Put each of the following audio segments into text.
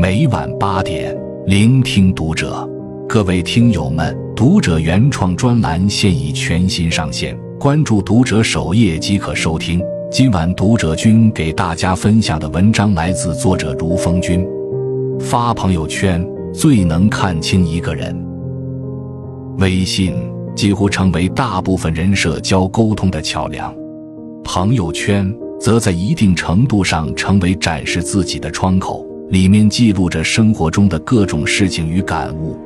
每晚八点，聆听读者。各位听友们，读者原创专栏现已全新上线，关注读者首页即可收听。今晚读者君给大家分享的文章来自作者如风君。发朋友圈最能看清一个人。微信几乎成为大部分人社交沟通的桥梁，朋友圈则在一定程度上成为展示自己的窗口，里面记录着生活中的各种事情与感悟。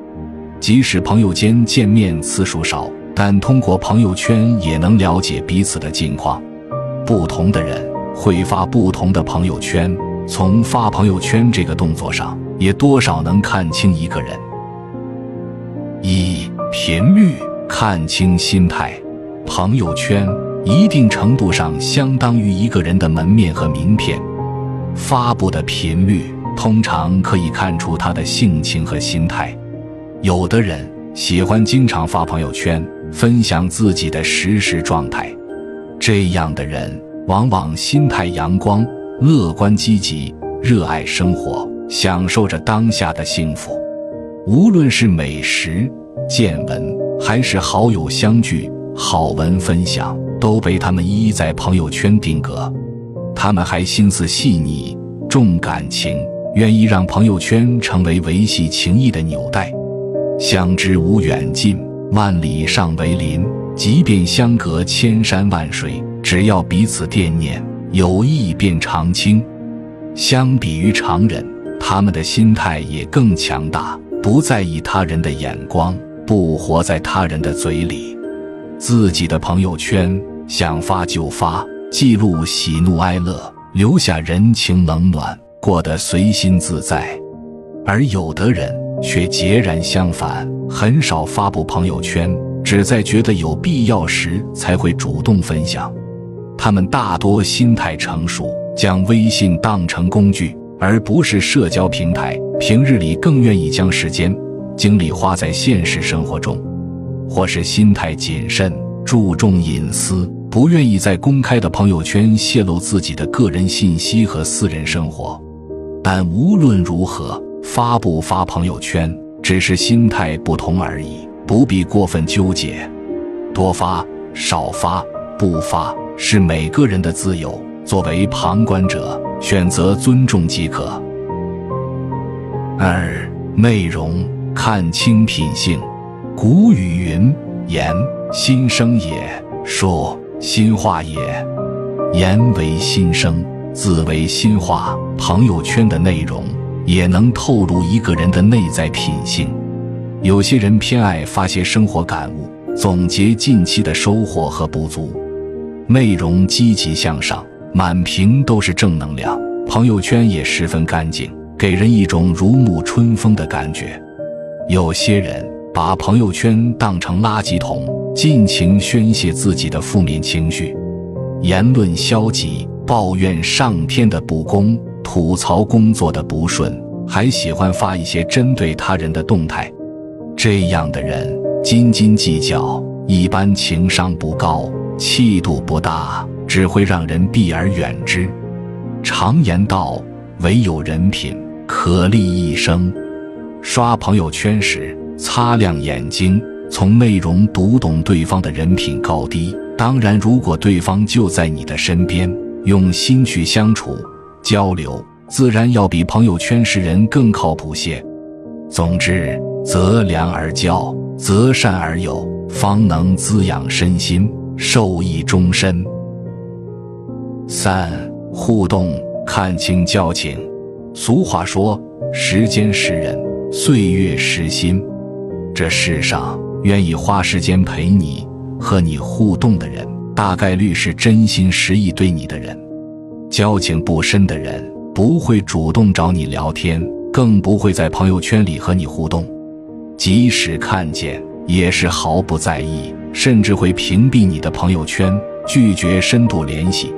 即使朋友间见面次数少，但通过朋友圈也能了解彼此的近况。不同的人会发不同的朋友圈，从发朋友圈这个动作上，也多少能看清一个人。一频率看清心态，朋友圈一定程度上相当于一个人的门面和名片。发布的频率通常可以看出他的性情和心态。有的人喜欢经常发朋友圈，分享自己的实时状态。这样的人往往心态阳光、乐观积极，热爱生活，享受着当下的幸福。无论是美食、见闻，还是好友相聚、好文分享，都被他们一一在朋友圈定格。他们还心思细腻、重感情，愿意让朋友圈成为维系情谊的纽带。相知无远近，万里尚为邻。即便相隔千山万水，只要彼此惦念，友谊便长青。相比于常人，他们的心态也更强大，不在意他人的眼光，不活在他人的嘴里。自己的朋友圈想发就发，记录喜怒哀乐，留下人情冷暖，过得随心自在。而有的人却截然相反，很少发布朋友圈。只在觉得有必要时才会主动分享，他们大多心态成熟，将微信当成工具而不是社交平台。平日里更愿意将时间、精力花在现实生活中，或是心态谨慎，注重隐私，不愿意在公开的朋友圈泄露自己的个人信息和私人生活。但无论如何，发不发朋友圈，只是心态不同而已。不必过分纠结，多发少发不发是每个人的自由。作为旁观者，选择尊重即可。二、内容看清品性。古语云：“言心声也，说心话也。”言为心声，字为心话。朋友圈的内容也能透露一个人的内在品性。有些人偏爱发些生活感悟，总结近期的收获和不足，内容积极向上，满屏都是正能量。朋友圈也十分干净，给人一种如沐春风的感觉。有些人把朋友圈当成垃圾桶，尽情宣泄自己的负面情绪，言论消极，抱怨上天的不公，吐槽工作的不顺，还喜欢发一些针对他人的动态。这样的人斤斤计较，一般情商不高，气度不大，只会让人避而远之。常言道：“唯有人品可立一生。”刷朋友圈时，擦亮眼睛，从内容读懂对方的人品高低。当然，如果对方就在你的身边，用心去相处交流，自然要比朋友圈识人更靠谱些。总之。择良而交，择善而友，方能滋养身心，受益终身。三、互动看清交情。俗话说：“时间识人，岁月识心。”这世上愿意花时间陪你、和你互动的人，大概率是真心实意对你的人。交情不深的人，不会主动找你聊天，更不会在朋友圈里和你互动。即使看见，也是毫不在意，甚至会屏蔽你的朋友圈，拒绝深度联系。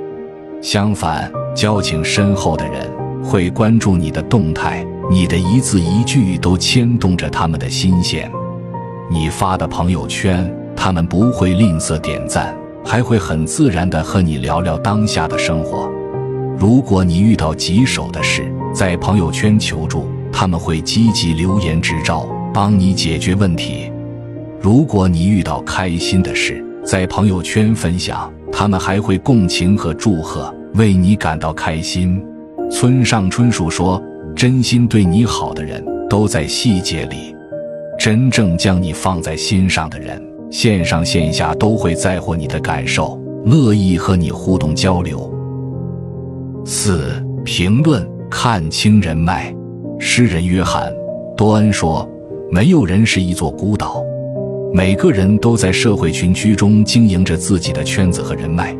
相反，交情深厚的人会关注你的动态，你的一字一句都牵动着他们的心弦。你发的朋友圈，他们不会吝啬点赞，还会很自然地和你聊聊当下的生活。如果你遇到棘手的事，在朋友圈求助。他们会积极留言支招，帮你解决问题。如果你遇到开心的事，在朋友圈分享，他们还会共情和祝贺，为你感到开心。村上春树说：“真心对你好的人都在细节里，真正将你放在心上的人，线上线下都会在乎你的感受，乐意和你互动交流。”四评论看清人脉。诗人约翰·多恩说：“没有人是一座孤岛，每个人都在社会群居中经营着自己的圈子和人脉，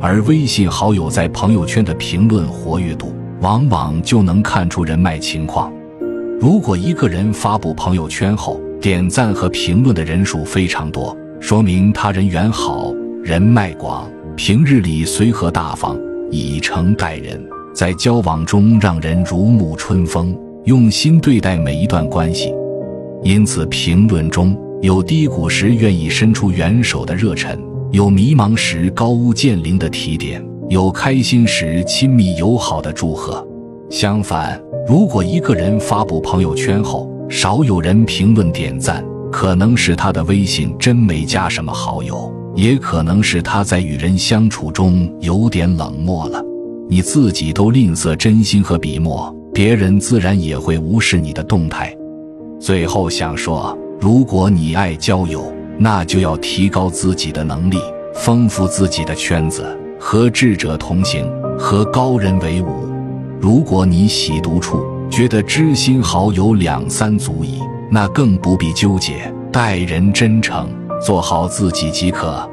而微信好友在朋友圈的评论活跃度，往往就能看出人脉情况。如果一个人发布朋友圈后，点赞和评论的人数非常多，说明他人缘好，人脉广，平日里随和大方，以诚待人。”在交往中让人如沐春风，用心对待每一段关系，因此评论中有低谷时愿意伸出援手的热忱，有迷茫时高屋建瓴的提点，有开心时亲密友好的祝贺。相反，如果一个人发布朋友圈后少有人评论点赞，可能是他的微信真没加什么好友，也可能是他在与人相处中有点冷漠了。你自己都吝啬真心和笔墨，别人自然也会无视你的动态。最后想说，如果你爱交友，那就要提高自己的能力，丰富自己的圈子，和智者同行，和高人为伍。如果你喜独处，觉得知心好友两三足矣，那更不必纠结，待人真诚，做好自己即可。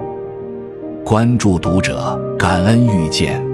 关注读者，感恩遇见。